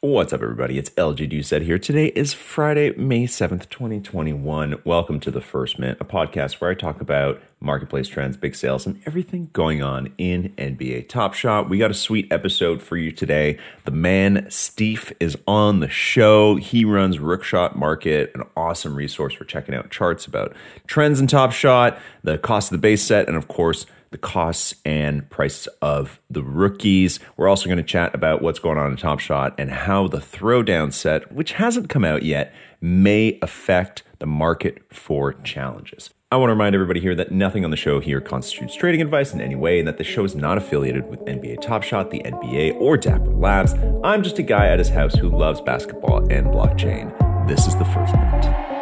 What's up, everybody? It's LG Doucet here. Today is Friday, May 7th, 2021. Welcome to The First Mint, a podcast where I talk about marketplace trends, big sales, and everything going on in NBA Top Shot. We got a sweet episode for you today. The man, Steef, is on the show. He runs Rookshot Market, an awesome resource for checking out charts about trends in Top Shot, the cost of the base set, and of course, the costs and prices of the rookies. We're also going to chat about what's going on in Top Shot and how the throwdown set, which hasn't come out yet, may affect the market for challenges. I want to remind everybody here that nothing on the show here constitutes trading advice in any way and that the show is not affiliated with NBA Top Shot, the NBA, or Dapper Labs. I'm just a guy at his house who loves basketball and blockchain. This is the first mint.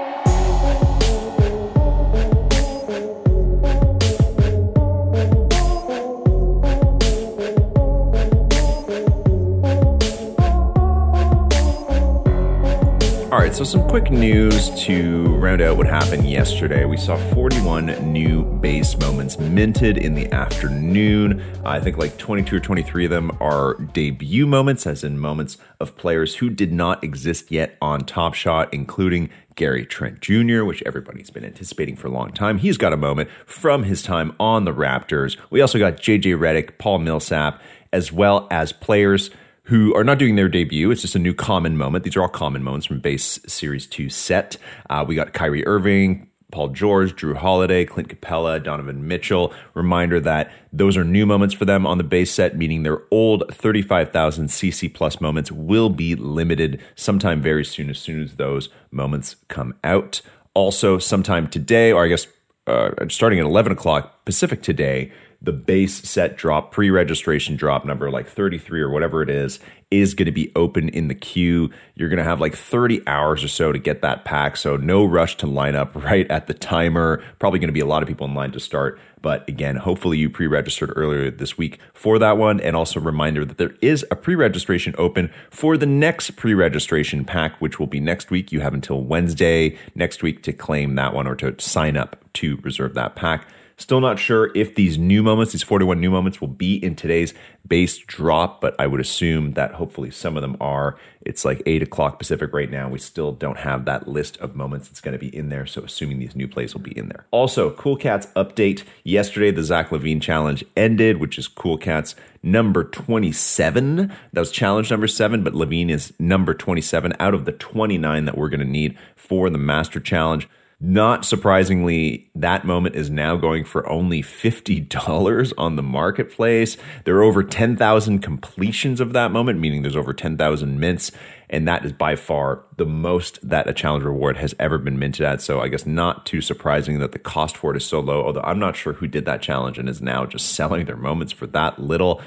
Right, so some quick news to round out what happened yesterday. We saw 41 new base moments minted in the afternoon. I think like 22 or 23 of them are debut moments, as in moments of players who did not exist yet on Top Shot, including Gary Trent Jr., which everybody's been anticipating for a long time. He's got a moment from his time on the Raptors. We also got JJ Redick, Paul Millsap, as well as players who are not doing their debut. It's just a new common moment. These are all common moments from base series two set. Uh, we got Kyrie Irving, Paul George, Jrue Holiday, Clint Capela, Donovan Mitchell. Reminder that those are new moments for them on the base set, meaning their old 35,000 CC plus moments will be limited sometime very soon, as soon as those moments come out. Also, sometime today, or I guess uh, starting at 11 o'clock Pacific today, the base set drop, pre registration drop number, like 33 or whatever it is, is going to be open in the queue. You're going to have like 30 hours or so to get that pack. So no rush to line up right at the timer. Probably going to be a lot of people in line to start. But again, hopefully you pre registered earlier this week for that one. And also, reminder that there is a pre registration open for the next pre registration pack, which will be next week. You have until Wednesday next week to claim that one or to sign up to reserve that pack. Still not sure if these new moments, these 41 new moments, will be in today's base drop, but I would assume that hopefully some of them are. It's like 8 o'clock Pacific right now. We still don't have that list of moments that's going to be in there, so assuming these new plays will be in there. Also, Cool Cats update. Yesterday, the Zach LaVine challenge ended, which is Cool Cats number 27. That was challenge number seven, but LaVine is number 27 out of the 29 that we're going to need for the Master Challenge. Not surprisingly, that moment is now going for only $50 on the marketplace. There are over 10,000 completions of that moment, meaning there's over 10,000 mints. And that is by far the most that a challenge reward has ever been minted at. So I guess not too surprising that the cost for it is so low, although I'm not sure who did that challenge and is now just selling their moments for that little.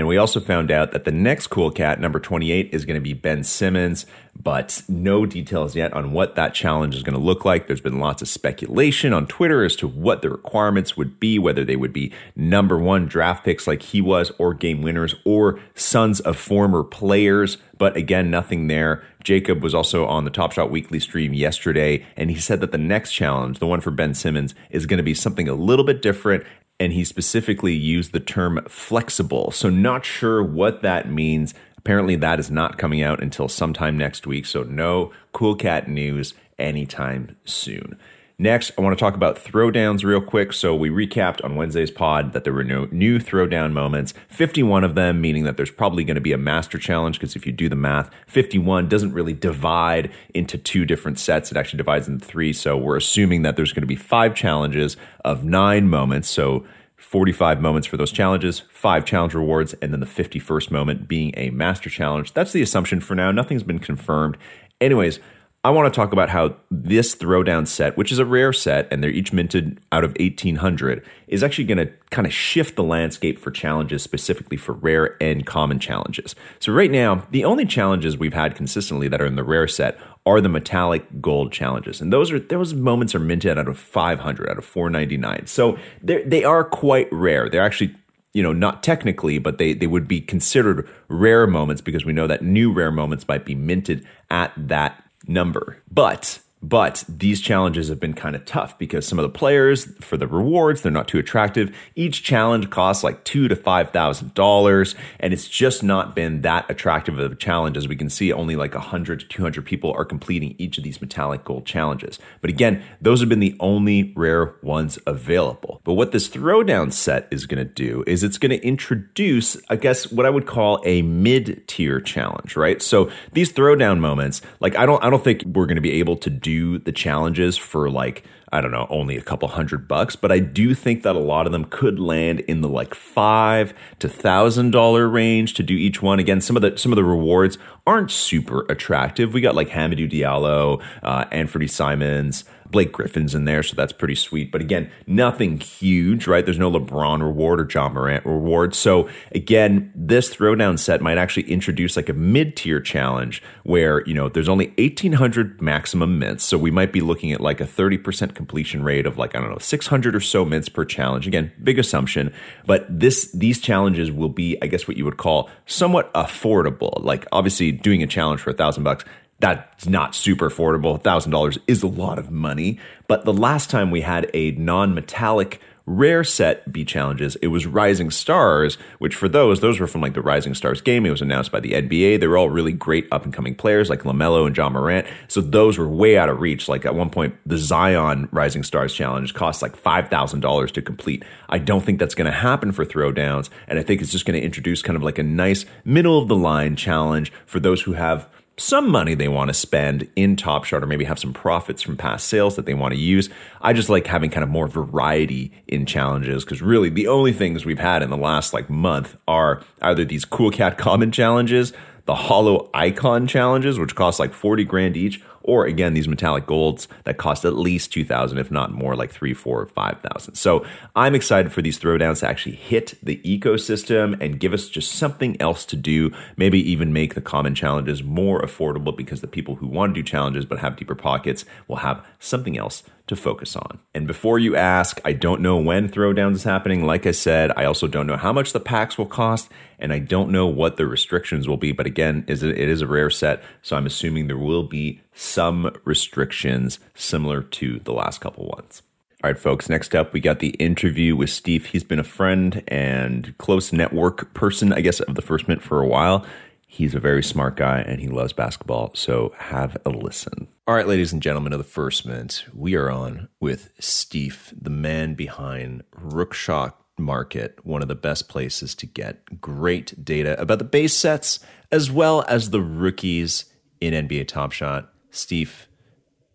And we also found out that the next cool cat, number 28, is going to be Ben Simmons, but no details yet on what that challenge is going to look like. There's been lots of speculation on Twitter as to what the requirements would be, whether they would be number one draft picks like he was, or game winners, or sons of former players. But again, nothing there. Jacob was also on the Top Shot Weekly stream yesterday, and he said that the next challenge, the one for Ben Simmons, is going to be something a little bit different and he specifically used the term flexible. So, not sure what that means. Apparently, that is not coming out until sometime next week. So, no Cool Cat news anytime soon. Next, I want to talk about throwdowns real quick. So, we recapped on Wednesday's pod that there were no new throwdown moments, 51 of them, meaning that there's probably going to be a master challenge. Because if you do the math, 51 doesn't really divide into two different sets, it actually divides into three. So, we're assuming that there's going to be five challenges of nine moments. So, 45 moments for those challenges, five challenge rewards, and then the 51st moment being a master challenge. That's the assumption for now. Nothing's been confirmed. Anyways, I want to talk about how this throwdown set, which is a rare set, and they're each minted out of 1800, is actually going to kind of shift the landscape for challenges, specifically for rare and common challenges. So, right now, the only challenges we've had consistently that are in the rare set are the metallic gold challenges, and those are those moments are minted out of 500, out of 499. So they are quite rare. They're actually you know, not technically, but they, they would be considered rare moments because we know that new rare moments might be minted at that number. But But these challenges have been kind of tough because some of the players, for the rewards, they're not too attractive. Each challenge costs like two to five thousand dollars, and it's just not been that attractive of a challenge. As we can see, only like hundred to two hundred people are completing each of these metallic gold challenges. But again, those have been the only rare ones available. But what this throwdown set is going to do is it's going to introduce, I guess, what I would call a mid-tier challenge, right? So these throwdown moments, like I don't, I don't think we're going to be able to do do the challenges for like I don't know, only a couple hundred bucks, but I do think that a lot of them could land in the like five to thousand dollar range to do each one. Again, some of the some of the rewards aren't super attractive. We got like Hamidou Diallo, uh, Anfernee Simons, Blake Griffin's in there, so that's pretty sweet. But again, nothing huge, right? There's no LeBron reward or John Morant reward. So again, this throwdown set might actually introduce like a mid tier challenge where, you know, there's only 1,800 maximum mints. So we might be looking at like a 30% completion rate of like, I don't know, 600 or so mints per challenge. Again, big assumption. But this, these challenges will be, I guess, what you would call somewhat affordable. Like obviously doing a challenge for a thousand bucks that's not super affordable. $1,000 is a lot of money. But the last time we had a non metallic rare set B challenges, it was Rising Stars, which for those, those were from like the Rising Stars game. It was announced by the NBA. They were all really great up and coming players like LaMelo and John Morant. So those were way out of reach. Like at one point, the Zion Rising Stars challenge cost like $5,000 to complete. I don't think that's going to happen for throwdowns. And I think it's just going to introduce kind of like a nice middle of the line challenge for those who have some money they want to spend in Top Shot or maybe have some profits from past sales that they want to use. I just like having kind of more variety in challenges because really the only things we've had in the last like month are either these Cool Cat Common challenges, the Holo Icon challenges, which cost like 40 grand each, or again these metallic golds that cost at least 2000 if not more like 3 4 5000 so i'm excited for these throwdowns to actually hit the ecosystem and give us just something else to do maybe even make the common challenges more affordable because the people who want to do challenges but have deeper pockets will have something else to focus on. And before you ask, I don't know when Throwdowns is happening. Like I said, I also don't know how much the packs will cost, and I don't know what the restrictions will be. But again, it is a rare set, so I'm assuming there will be some restrictions similar to the last couple ones. All right, folks, next up, we got the interview with Steef. He's been a friend and close network person, I guess, of the First Mint for a while. He's a very smart guy and he loves basketball, so have a listen. All right, ladies and gentlemen of the First Mint, we are on with Steef, the man behind Rookshot Market, one of the best places to get great data about the base sets as well as the rookies in NBA Top Shot. Steef,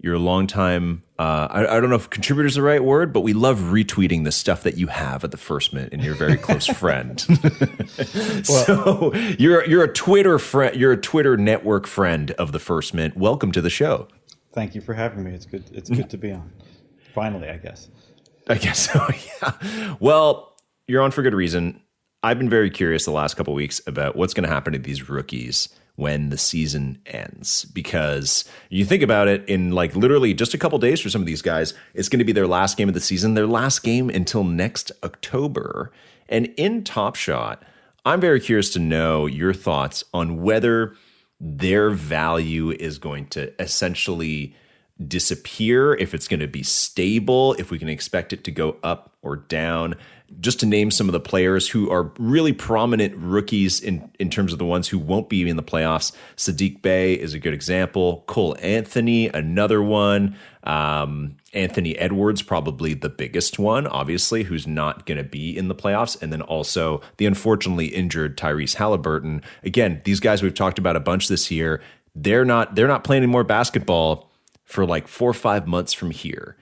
you're a long time uh, I, I, don't know if contributor is the right word, but we love retweeting the stuff that you have at the First Mint, and you're a very close friend. well, so you're you're a Twitter friend, you're a Twitter network friend of the First Mint. Welcome to the show. Thank you for having me. It's good. It's good to be on. Finally, I guess. I guess so. Yeah. Well, you're on for good reason. I've been very curious the last couple weeks about what's going to happen to these rookies when the season ends. Because you think about it in like literally just a couple days for some of these guys it's going to be their last game of the season their last game until next october. And in top shot i'm very curious to know your thoughts on whether their value is going to essentially disappear if it's going to be stable if we can expect it to go up or down just to name some of the players who are really prominent rookies in, in terms of the ones who won't be in the playoffs. Saddiq Bey is a good example. Cole Anthony, another one. Um, Anthony Edwards, probably the biggest one, obviously, who's not going to be in the playoffs. And then also the unfortunately injured Tyrese Haliburton. Again, these guys we've talked about a bunch this year. They're not they're not playing any more basketball for like four or five months from here.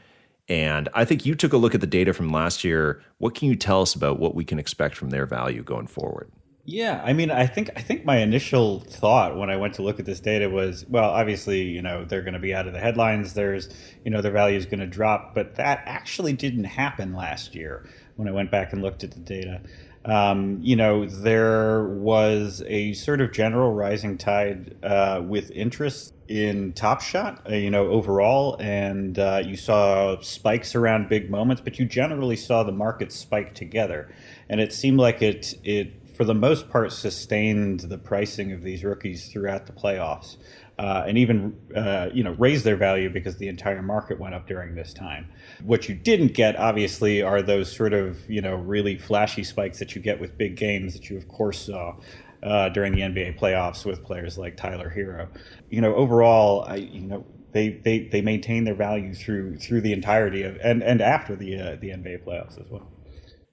And I think you took a look at the data from last year. What can you tell us about what we can expect from their value going forward? Yeah, I mean, I think I think my initial thought when I went to look at this data was, well, obviously, you know, they're going to be out of the headlines. There's, you know, their value is going to drop, but that actually didn't happen last year when I went back and looked at the data. Um, you know, there was a sort of general rising tide uh, with interest in Top Shot, uh, you know, overall, and uh, you saw spikes around big moments, but you generally saw the market spike together, and it seemed like it it for the most part, sustained the pricing of these rookies throughout the playoffs, uh, and even uh, you know raised their value because the entire market went up during this time. What you didn't get, obviously, are those sort of you know really flashy spikes that you get with big games that you of course saw. Uh, during the NBA playoffs with players like Tyler Herro. you know, overall, I, you know, they, they, they maintain their value through through the entirety of and, and after the uh, the NBA playoffs as well.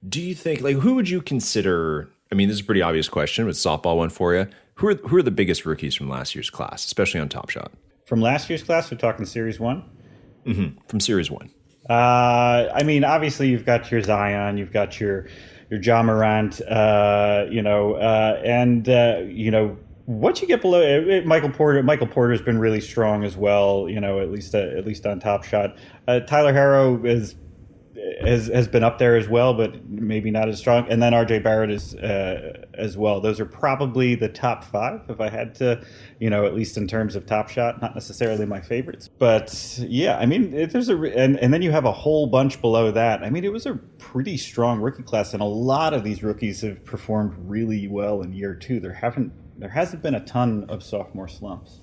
Do you think like who would you consider? I mean, this is a pretty obvious question, but softball one for you. Who are who are the biggest rookies from last year's class, especially on Top Shot? From last year's class, we're talking Series One. Mm-hmm. From Series One. Uh, I mean, obviously, you've got your Zion, you've got your your Ja Morant, uh, you know, uh, and uh, you know once you get below it, Michael Porter, Michael Porter's been really strong as well. You know, at least uh, at least on Top Shot. Uh, Tyler Herro is has has been up there as well, but maybe not as strong. And then RJ Barrett is uh, as well. Those are probably the top five if I had to, you know, at least in terms of Top Shot. Not necessarily my favorites, but yeah, I mean, there's a and and then you have a whole bunch below that. I mean, it was a pretty strong rookie class, and a lot of these rookies have performed really well in year two. There haven't there hasn't been a ton of sophomore slumps.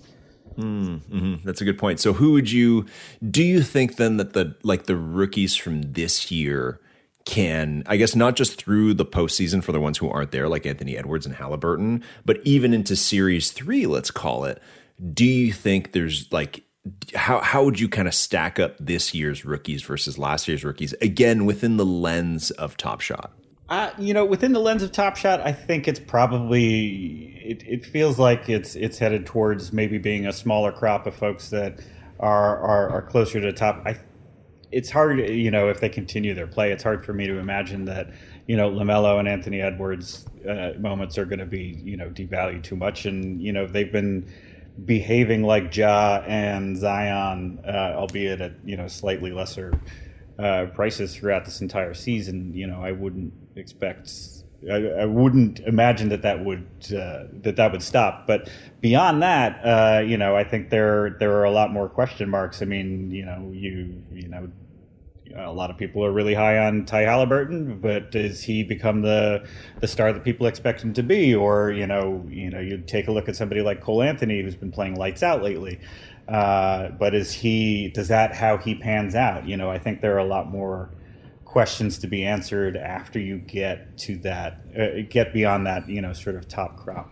Mm, hmm That's a good point. So, who would you do? You think then that the like the rookies from this year can, I guess, not just through the postseason for the ones who aren't there, like Anthony Edwards and Haliburton, but even into Series Three, let's call it. Do you think there's like how how would you kind of stack up this year's rookies versus last year's rookies again within the lens of Top Shot? Uh, you know, within the lens of Top Shot, I think it's probably it, it feels like it's it's headed towards maybe being a smaller crop of folks that are are, are closer to the top. I it's hard, you know, if they continue their play, it's hard for me to imagine that, you know, LaMelo and Anthony Edwards uh, moments are going to be, you know, devalued too much, and you know they've been behaving like Ja and Zion, uh, albeit at you know slightly lesser uh, prices throughout this entire season. You know, I wouldn't expect. I, I wouldn't imagine that that would uh, that that would stop. But beyond that, uh, you know, I think there there are a lot more question marks. I mean, you know, you you know, a lot of people are really high on Ty Haliburton, but does he become the the star that people expect him to be? Or you know, you know, you take a look at somebody like Cole Anthony, who's been playing lights out lately. Uh, but is he? Does that how he pans out? You know, I think there are a lot more questions to be answered after you get to that, uh, get beyond that, you know, sort of top crop.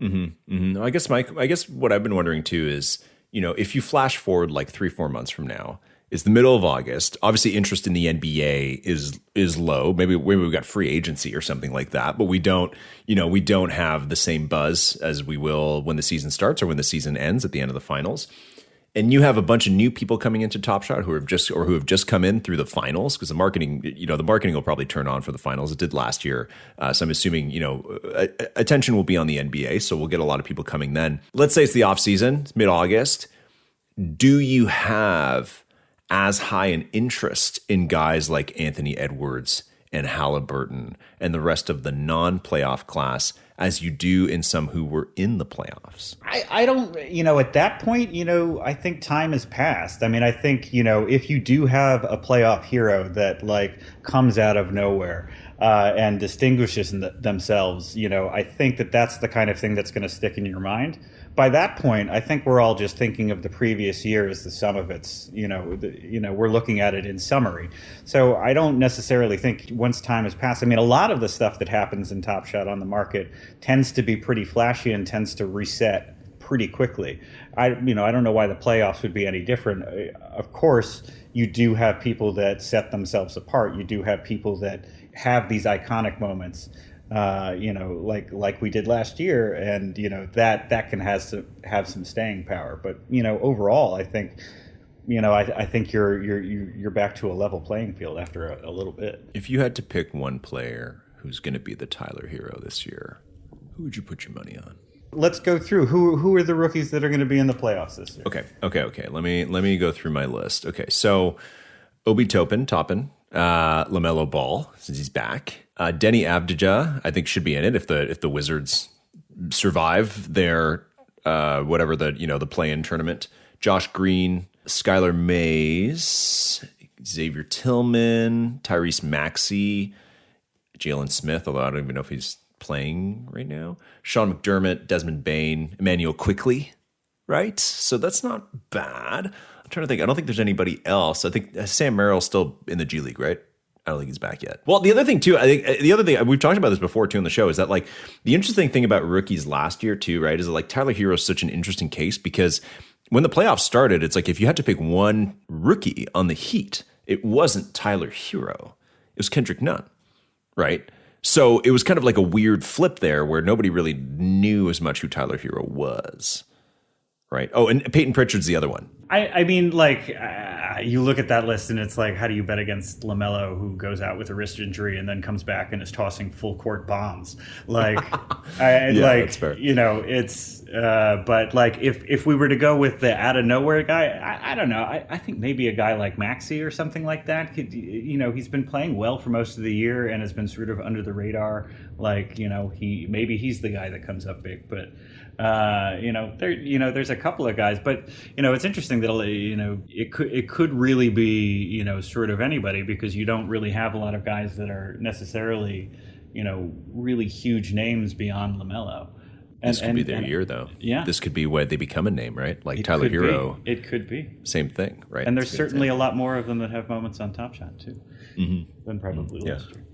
Mm-hmm, mm-hmm. I guess Mike. I guess what I've been wondering too is, you know, if you flash forward like three, four months from now, it's the middle of August. Obviously, interest in the NBA is is low. Maybe maybe we've got free agency or something like that, but we don't, you know, we don't have the same buzz as we will when the season starts or when the season ends at the end of the finals and you have a bunch of new people coming into Top Shot who have just or who have just come in through the finals because the marketing, you know, the marketing will probably turn on for the finals. It did last year, uh, so I'm assuming you know attention will be on the NBA, so we'll get a lot of people coming then. Let's say it's the off season, it's mid August. Do you have as high an interest in guys like Anthony Edwards and Haliburton and the rest of the non-playoff class? as you do in some who were in the playoffs? I, I don't, you know, at that point, you know, I think time has passed. I mean, I think, you know, if you do have a playoff hero that like comes out of nowhere, uh, and distinguishes themselves, you know, I think that that's the kind of thing that's going to stick in your mind by that point, I think we're all just thinking of the previous year as the sum of its. You know, the, you know, we're looking at it in summary. So I don't necessarily think once time has passed. I mean, a lot of the stuff that happens in Top Shot on the market tends to be pretty flashy and tends to reset pretty quickly. I, you know, I don't know why the playoffs would be any different. Uh, of course, you do have people that set themselves apart. You do have people that have these iconic moments uh, you know, like like we did last year, and you know that that can has to have some staying power. But you know, overall, I think you know, I, I, think you're you're you're back to a level playing field after a, a, little bit. If you had to pick one player who's going to be the Tyler Herro this year, who would you put your money on? Let's go through who who are the rookies that are going to be in the playoffs this year. Okay, okay, okay. Let me let me go through my list. Okay, so Obi Topin, Toppin, uh, LaMelo Ball since he's back. Uh, Deni Avdija, I think, should be in it if the if the Wizards survive their uh, whatever the you know the play in tournament. Josh Green, Skylar Mays, Xavier Tillman, Tyrese Maxey, Jalen Smith. Although I don't even know if he's playing right now. Sean McDermott, Desmond Bane, Immanuel Quickley, right? So that's not bad. I'm trying to think. I don't think there's anybody else. I think Sam Merrill's still in the G League, right? I don't think he's back yet. Well, the other thing too, I think uh, the other thing we've talked about this before too on the show is that like the interesting thing about rookies last year too, right? Is that like Tyler Herro is such an interesting case because when the playoffs started, it's like if you had to pick one rookie on the Heat, it wasn't Tyler Herro, it was Kendrick Nunn, right? So it was kind of like a weird flip there where nobody really knew as much who Tyler Herro was right? Oh, and Payton Pritchard's the other one. I, I mean, like uh, you look at that list, and it's like, how do you bet against LaMelo, who goes out with a wrist injury and then comes back and is tossing full court bombs? Like, I, yeah, like you know, it's. Uh, but like, if if we were to go with the out of nowhere guy, I, I don't know. I, I think maybe a guy like Maxey or something like that. Could, you know, he's been playing well for most of the year and has been sort of under the radar. Like, you know, he maybe he's the guy that comes up big, but. Uh, you know, there, you know, there's a couple of guys, but you know, it's interesting that you know it could it could really be you know sort of anybody because you don't really have a lot of guys that are necessarily you know really huge names beyond LaMelo. And, this could and, be their and, year, though. Yeah, this could be where they become a name, right? Like it Tyler Herro. Be. It could be same thing, right? And there's certainly a lot more of them that have moments on Top Shot too, mm-hmm. than probably mm-hmm. last yeah. year.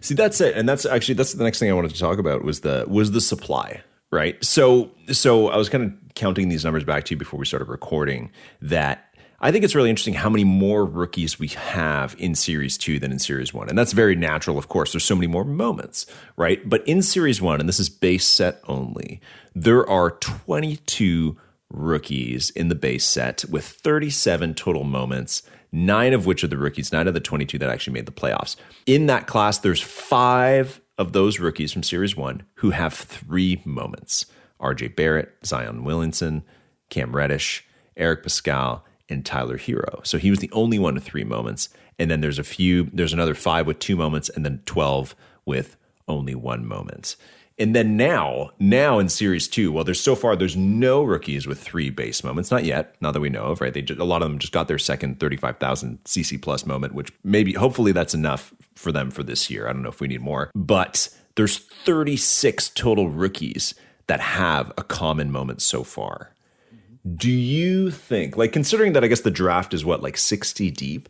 See, that's it, and that's actually that's the next thing I wanted to talk about was the was the supply right? So so I was kind of counting these numbers back to you before we started recording that I think it's really interesting how many more rookies we have in Series 2 than in Series 1. And that's very natural, of course. There's so many more moments, right? But in Series 1, and this is base set only, there are 22 rookies in the base set with 37 total moments, nine of which are the rookies, nine of the 22 that actually made the playoffs. In that class, there's five of those rookies from Series 1 who have three moments RJ Barrett, Zion Williamson, Cam Reddish, Eric Paschall, and Tyler Herro. So he was the only one with three moments. And then there's a few, there's another five with two moments, and then 12 with only one moment. And then now, now in Series Two, well, there's so far there's no rookies with three base moments, not yet, not that we know of, right? They just, a lot of them just got their second 35,000 CC plus moment, which maybe hopefully that's enough for them for this year. I don't know if we need more, but there's 36 total rookies that have a common moment so far. Do you think, like, considering that I guess the draft is what, like 60 deep,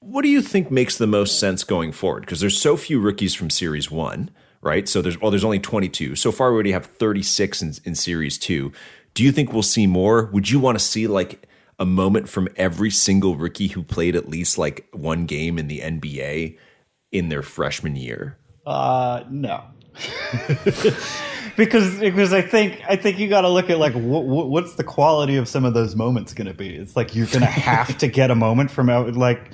what do you think makes the most sense going forward? Because there's so few rookies from Series One right? So there's well, there's only 22. So far, we already have 36 in, in Series Two. Do you think we'll see more? Would you want to see like a moment from every single rookie who played at least like one game in the NBA in their freshman year? Uh, no. because because I think I think you got to look at like what, what's the quality of some of those moments going to be. It's like you're going to have to get a moment from out like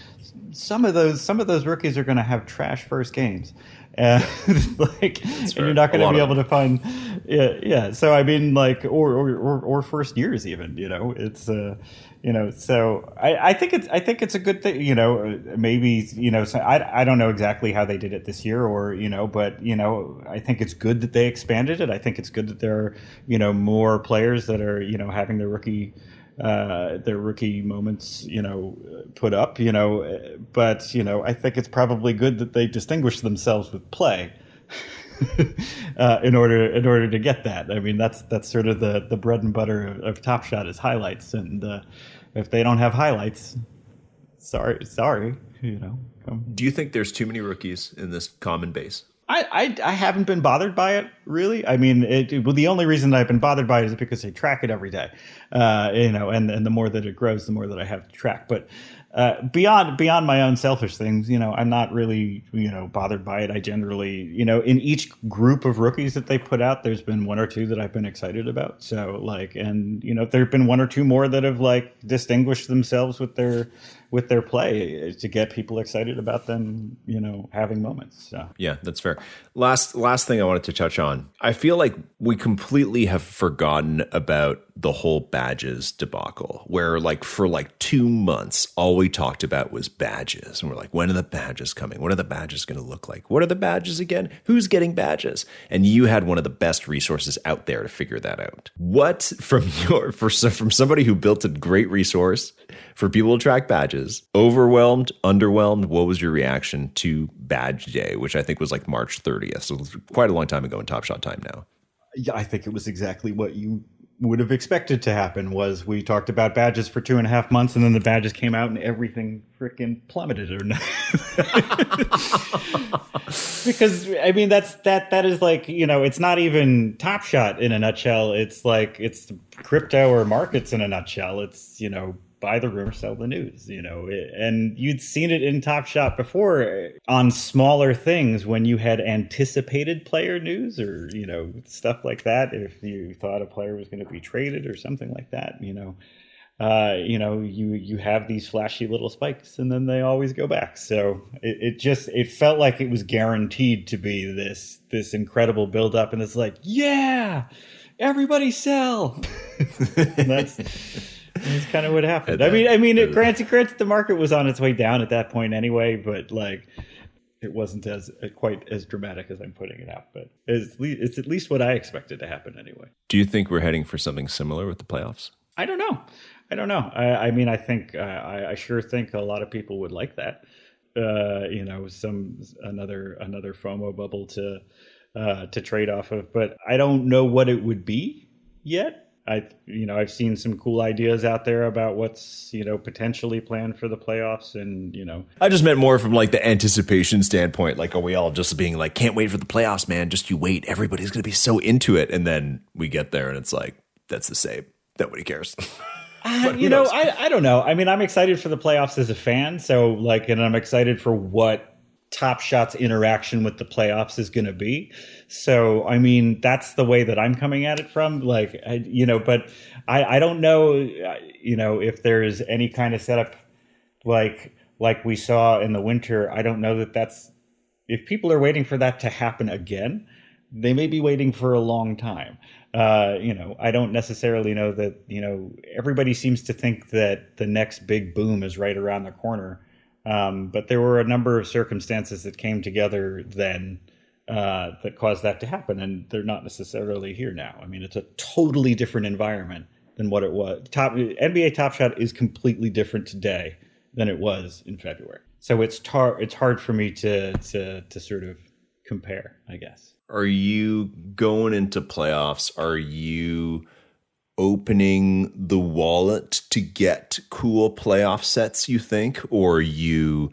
some of those some of those rookies are going to have trash first games and like and you're not going to be able to find yeah yeah. So i mean like or, or or or first years even you know? It's uh you know so i i think it's i think it's a good thing you know? Maybe you know so i i don't know exactly how they did it this year or you know but you know i think it's good that they expanded it. I think it's good that there are you know more players that are you know having their rookie uh, their rookie moments, you know, put up, you know, but you know, I think it's probably good that they distinguish themselves with play. uh, in order in order to get that, I mean that's that's sort of the, the bread and butter of, of Top Shot is highlights, and uh, if they don't have highlights, sorry, sorry, you know. Come. Do you think there's too many rookies in this common base? I, I, I haven't been bothered by it really. I mean, it, well, the only reason I've been bothered by it is because I track it every day, uh, you know, and and the more that it grows, the more that I have to track. But uh, beyond beyond my own selfish things, you know, I'm not really you know bothered by it. I generally, you know, in each group of rookies that they put out, there's been one or two that I've been excited about. So like, and you know, there've been one or two more that have like distinguished themselves with their with their play eh, to get people excited about them, you know, having moments. So. Yeah, that's fair. Last last thing I wanted to touch on. I feel like we completely have forgotten about the whole badges debacle where like for like 2 months all we talked about was badges and we're like when are the badges coming? What are the badges going to look like? What are the badges again? Who's getting badges? And you had one of the best resources out there to figure that out. What from your for from somebody who built a great resource for people to track badges. Overwhelmed, underwhelmed. What was your reaction to Badge Day, which I think was like March 30th? So quite a long time ago in Top Shot time now. Yeah, I think it was exactly what you would have expected to happen was we talked about badges for two and a half months and then the badges came out and everything freaking plummeted or not because i mean that's that that is like you know it's not even top shot in a nutshell it's like it's crypto or markets in a nutshell it's you know buy the rumor, sell the news, you know. And you'd seen it in Top Shot before on smaller things when you had anticipated player news or, you know, stuff like that. If you thought a player was going to be traded or something like that, you know. Uh, you know, you you have these flashy little spikes, and then they always go back. So it, it just it felt like it was guaranteed to be this this incredible build up, and it's like, yeah, everybody sell. that's that's kind of what happened. I mean, I mean, it, granted, granted, the market was on its way down at that point anyway, but like, it wasn't as quite as dramatic as I'm putting it out. But it's, it's at least what I expected to happen anyway. Do you think we're heading for something similar with the playoffs? I don't know. I don't know. I, I mean, I think uh, I, I, sure think a lot of people would like that. Uh, you know, some another another FOMO bubble to uh, to trade off of, but I don't know what it would be yet. I you know I've seen some cool ideas out there about what's you know potentially planned for the playoffs and you know. I just meant more from like the anticipation standpoint. Like are we all just being like can't wait for the playoffs man. Just you wait. Everybody's going to be so into it. And then we get there and it's like that's the same. Nobody cares. Uh, you know I, I don't know. I mean I'm excited for the playoffs as a fan. So like and I'm excited for what Top Shot's interaction with the playoffs is going to be. So, I mean, that's the way that I'm coming at it from. Like, I, you know, but I, I don't know, you know, if there's any kind of setup like like we saw in the winter. I don't know that that's if people are waiting for that to happen again. They may be waiting for a long time. Uh, you know, I don't necessarily know that. You know, everybody seems to think that the next big boom is right around the corner um, but there were a number of circumstances that came together then uh, that caused that to happen, and they're not necessarily here now. I mean, it's a totally different environment than what it was. Top NBA Top Shot is completely different today than it was in February. So it's tar- it's hard for me to to to sort of compare, I guess. Are you going into playoffs? Are you opening the wallet to get cool playoff sets, you think? Or you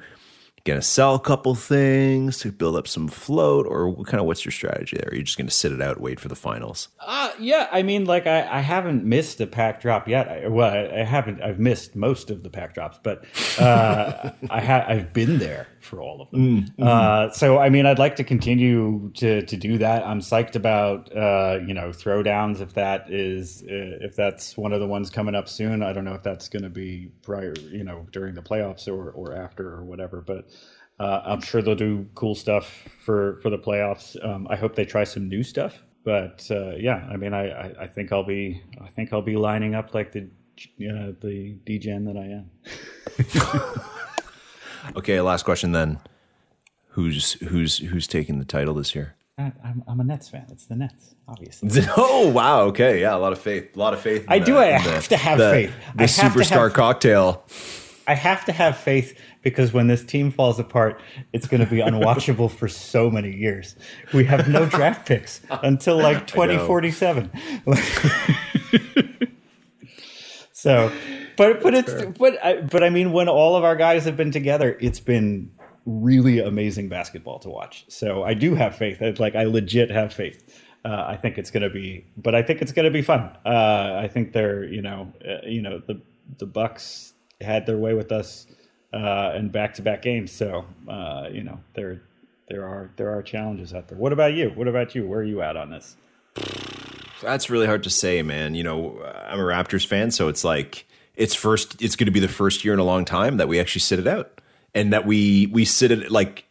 going to sell a couple things to build up some float or what kind of what's your strategy there? Are you just going to sit it out wait for the finals? Uh yeah i mean like i, I haven't missed a pack drop yet. I, well I, I, haven't i've missed most of the pack drops but uh i have i've been there for all of them. Mm, mm-hmm. uh so i mean i'd like to continue to to do that. I'm psyched about uh you know throwdowns if that is uh, if that's one of the ones coming up soon. I don't know if that's going to be prior you know during the playoffs or or after or whatever but uh, I'm sure they'll do cool stuff for for the playoffs. Um, I hope they try some new stuff. But uh, yeah, I mean, I, I, I, think I'll be I think I'll be lining up like the uh, the DGen that I am. okay, last question then. Who's who's who's taking the title this year? I'm, I'm a Nets fan. It's the Nets, obviously. Oh wow, okay, yeah, a lot of faith, a lot of faith. I the, do. I have the, to have the, faith. The superstar have, cocktail. I have to have faith because when this team falls apart, it's going to be unwatchable for so many years. We have no draft picks until like 2047. so, but but That's it's fair. but I, but I mean, when all of our guys have been together, it's been really amazing basketball to watch. So I do have faith. It's like I legit have faith. Uh, I think it's going to be, but I think it's going to be fun. Uh, I think they're, you know, uh, you know, the the Bucks had their way with us uh, in back-to-back games. So uh, you know there there are there are challenges out there. What about you? What about you? Where are you at on this? That's really hard to say, man. You know, I'm a Raptors fan, so it's like it's first. It's going to be the first year in a long time that we actually sit it out, and that we we sit it like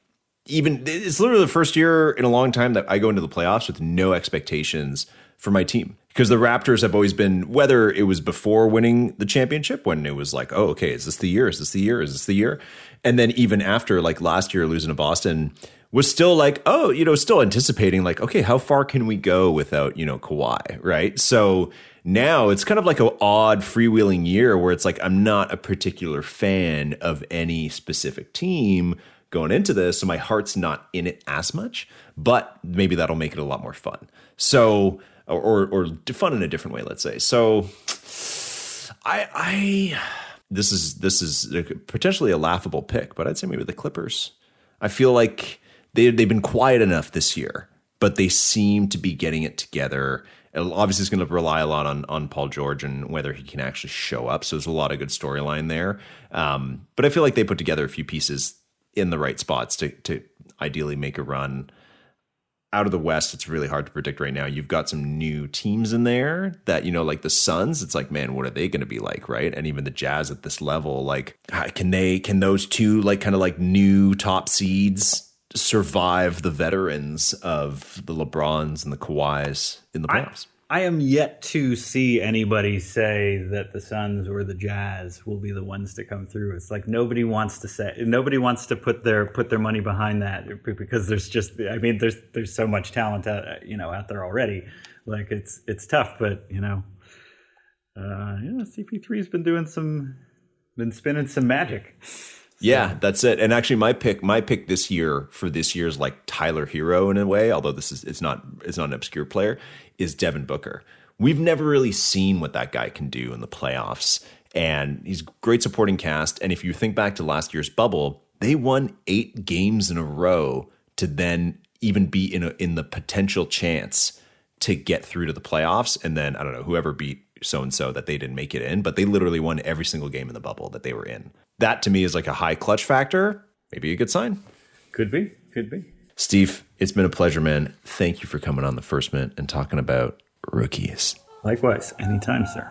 even it's literally the first year in a long time that I go into the playoffs with no expectations for my team because the Raptors have always been whether it was before winning the championship when it was like, oh, okay, is this the year? Is this the year? Is this the year? And then even after like last year losing to Boston was still like, oh, you know, still anticipating like, okay, how far can we go without, you know, Kawhi, right? So Now it's kind of like an odd freewheeling year where it's like I'm not a particular fan of any specific team going into this, so my heart's not in it as much. But maybe that'll make it a lot more fun. So, or or, fun in a different way, let's say. So, I I this is this is potentially a laughable pick, but I'd say maybe the Clippers. I feel like they they've been quiet enough this year, but they seem to be getting it together obviously, it's going to rely a lot on on Paul George and whether he can actually show up. So there's a lot of good storyline there. Um, but I feel like they put together a few pieces in the right spots to to ideally make a run. Out of the West, it's really hard to predict right now. You've got some new teams in there that, you know, like the Suns, it's like, man, what are they going to be like, right? And even the Jazz at this level, like, ah, can they, can those two, like, kind of like new top seeds survive the veterans of the LeBrons and the Kawhis in the playoffs. I, I, am yet to see anybody say that the Suns or the Jazz will be the ones to come through. It's like nobody wants to say nobody wants to put their put their money behind that because there's just I mean there's there's so much talent out, you know out there already. Like it's it's tough, but you know, uh, yeah, CP3's been doing some been spinning some magic. Yeah, that's it. And actually, my pick, my pick this year for this year's like Tyler Herro in a way, although this is it's not it's not an obscure player, is Devin Booker. We've never really seen what that guy can do in the playoffs, and he's great supporting cast. And if you think back to last year's bubble, they won eight games in a row to then even be in a, in the potential chance to get through to the playoffs. And then I don't know whoever beat so and so that they didn't make it in, but they literally won every single game in the bubble that they were in that to me is like a high clutch factor. Maybe a good sign. Could be. Could be. Steef, it's been a pleasure, man. Thank you for coming on the First Mint and talking about rookies. Likewise. Anytime, sir.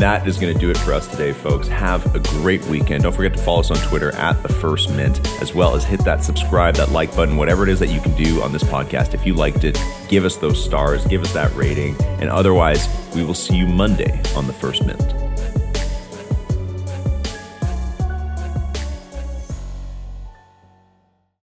That is going to do it for us today, folks. Have a great weekend. Don't forget to follow us on Twitter at the First Mint, as well as hit that subscribe, that like button, whatever it is that you can do on this podcast. If you liked it, give us those stars, give us that rating, and otherwise, we will see you Monday on the First Mint.